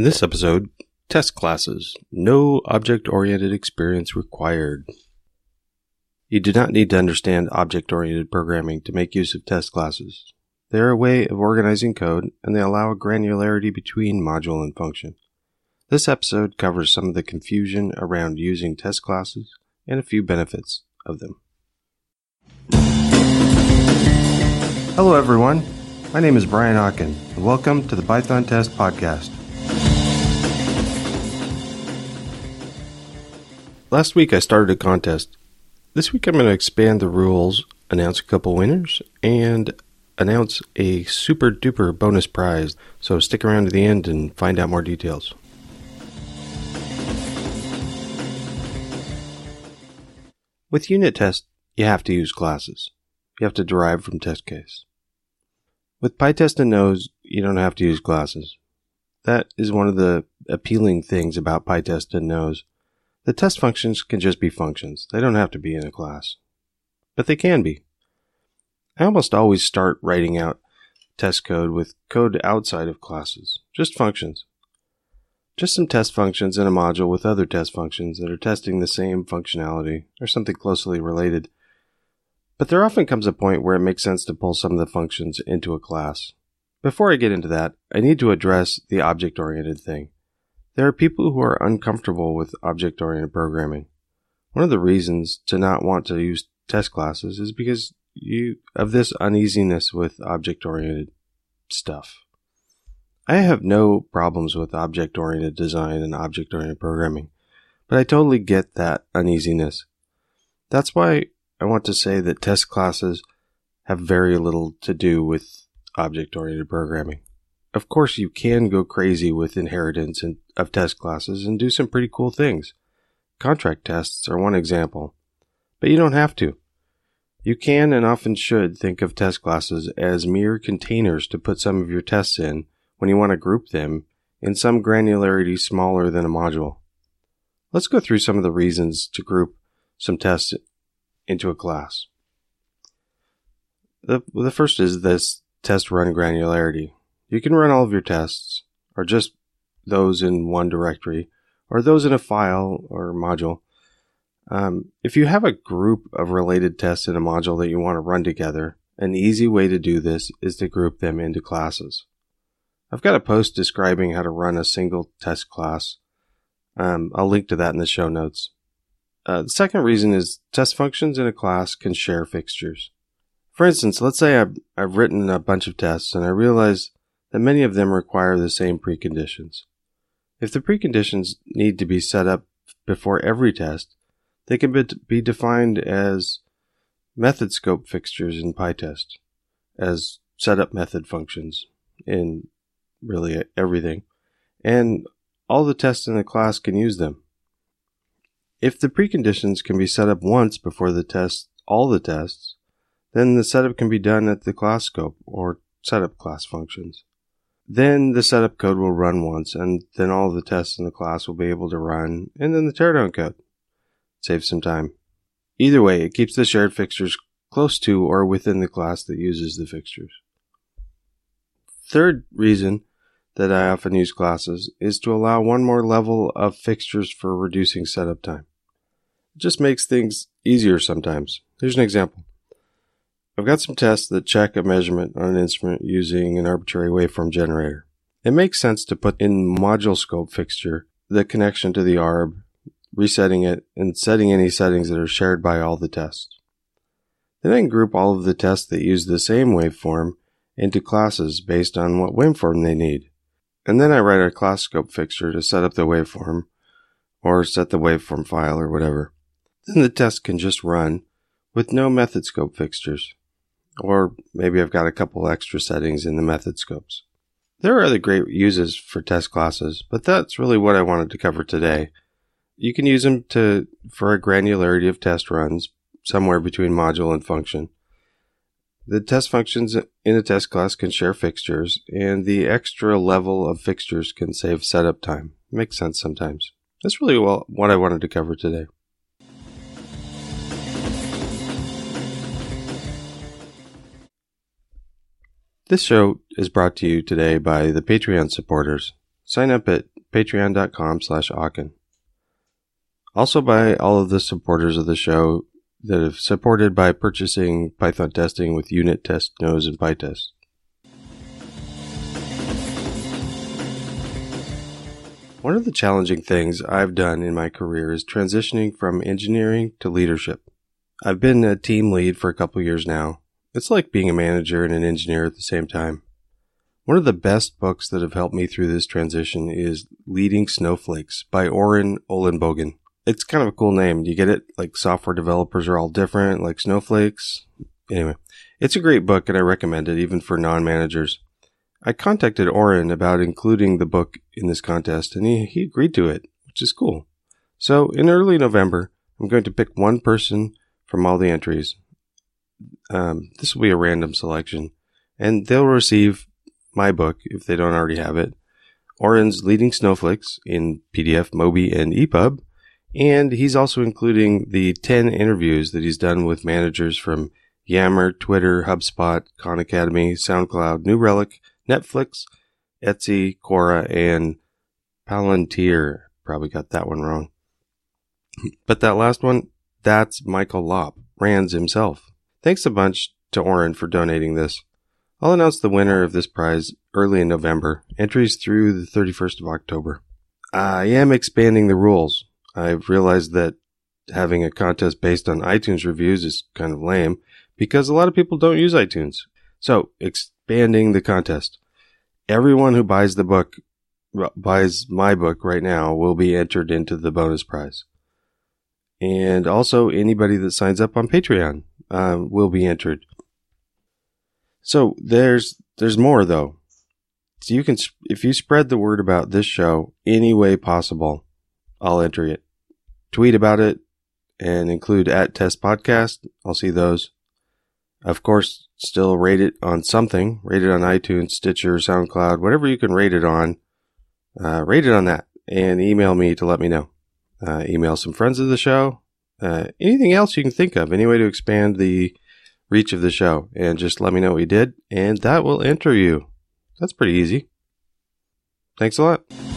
In this episode, test classes. No object oriented experience required. You do not need to understand object oriented programming to make use of test classes. They are a way of organizing code and they allow a granularity between module and function. This episode covers some of the confusion around using test classes and a few benefits of them. Hello, everyone. My name is Brian Okken, and welcome to the Python Test Podcast. Last week I started a contest. This week I'm going to expand the rules, announce a couple winners, and announce a super duper bonus prize. So stick around to the end and find out more details. With unit tests, you have to use classes. You have to derive from test case. With PyTest and Nose, you don't have to use classes. That is one of the appealing things about PyTest and Nose. The test functions can just be functions. They don't have to be in a class. But they can be. I almost always start writing out test code with code outside of classes, just functions. Just some test functions in a module with other test functions that are testing the same functionality or something closely related. But there often comes a point where it makes sense to pull some of the functions into a class. Before I get into that, I need to address the object oriented thing. There are people who are uncomfortable with object oriented programming. One of the reasons to not want to use test classes is because you of this uneasiness with object oriented stuff. I have no problems with object oriented design and object oriented programming, but I totally get that uneasiness. That's why I want to say that test classes have very little to do with object oriented programming. Of course, you can go crazy with inheritance of test classes and do some pretty cool things. Contract tests are one example, but you don't have to. You can and often should think of test classes as mere containers to put some of your tests in when you want to group them in some granularity smaller than a module. Let's go through some of the reasons to group some tests into a class. The, the first is this test run granularity. You can run all of your tests, or just those in one directory, or those in a file or module. Um, if you have a group of related tests in a module that you want to run together, an easy way to do this is to group them into classes. I've got a post describing how to run a single test class. Um, I'll link to that in the show notes. Uh, the second reason is test functions in a class can share fixtures. For instance, let's say I've, I've written a bunch of tests and I realize that many of them require the same preconditions. If the preconditions need to be set up before every test, they can be defined as method scope fixtures in PyTest, as setup method functions in really everything, and all the tests in the class can use them. If the preconditions can be set up once before the test, all the tests, then the setup can be done at the class scope or setup class functions. Then the setup code will run once, and then all the tests in the class will be able to run, and then the teardown code. Saves some time. Either way, it keeps the shared fixtures close to or within the class that uses the fixtures. Third reason that I often use classes is to allow one more level of fixtures for reducing setup time. It just makes things easier sometimes. Here's an example. I've got some tests that check a measurement on an instrument using an arbitrary waveform generator. It makes sense to put in module scope fixture the connection to the ARB, resetting it, and setting any settings that are shared by all the tests. Then I can group all of the tests that use the same waveform into classes based on what waveform they need. And then I write a class scope fixture to set up the waveform, or set the waveform file or whatever. Then the test can just run with no method scope fixtures. Or maybe I've got a couple extra settings in the method scopes. There are other great uses for test classes, but that's really what I wanted to cover today. You can use them to for a granularity of test runs, somewhere between module and function. The test functions in a test class can share fixtures, and the extra level of fixtures can save setup time. Makes sense sometimes. That's really what I wanted to cover today. This show is brought to you today by the Patreon supporters. Sign up at patreon.com slash Okken. Also by all of the supporters of the show that have supported by purchasing Python testing with unit test nose and PyTest. One of the challenging things I've done in my career is transitioning from engineering to leadership. I've been a team lead for a couple years now. It's like being a manager and an engineer at the same time. One of the best books that have helped me through this transition is Leading Snowflakes by Oren Ellenbogen. It's kind of a cool name. You get it? Like software developers are all different, like snowflakes. Anyway, it's a great book and I recommend it even for non-managers. I contacted Oren about including the book in this contest and he, he agreed to it, which is cool. So in early November, I'm going to pick one person from all the entries. Um, this will be a random selection and they'll receive my book if they don't already have it. Oren's Leading Snowflakes in PDF, Mobi, and EPUB. And he's also including the 10 interviews that he's done with managers from Yammer, Twitter, HubSpot, Khan Academy, SoundCloud, New Relic, Netflix, Etsy, Quora, and Palantir. Probably got that one wrong. But that last one, that's Michael Lopp, Rands himself. Thanks a bunch to Oren for donating this. I'll announce the winner of this prize early in November, entries through the 31st of October. I am expanding the rules. I've realized that having a contest based on iTunes reviews is kind of lame because a lot of people don't use iTunes. So, expanding the contest. Everyone who buys the book, buys my book right now, will be entered into the bonus prize. And also, anybody that signs up on Patreon um, will be entered. So there's there's more though. So you can if you spread the word about this show any way possible, I'll enter it. Tweet about it and include at test podcast. I'll see those. Of course, still rate it on something. Rate it on iTunes, Stitcher, SoundCloud, whatever you can rate it on. Uh, rate it on that and email me to let me know. Uh, email some friends of the show. Uh, anything else you can think of. Any way to expand the reach of the show and just let me know what you did and that will enter you. That's pretty easy. Thanks a lot.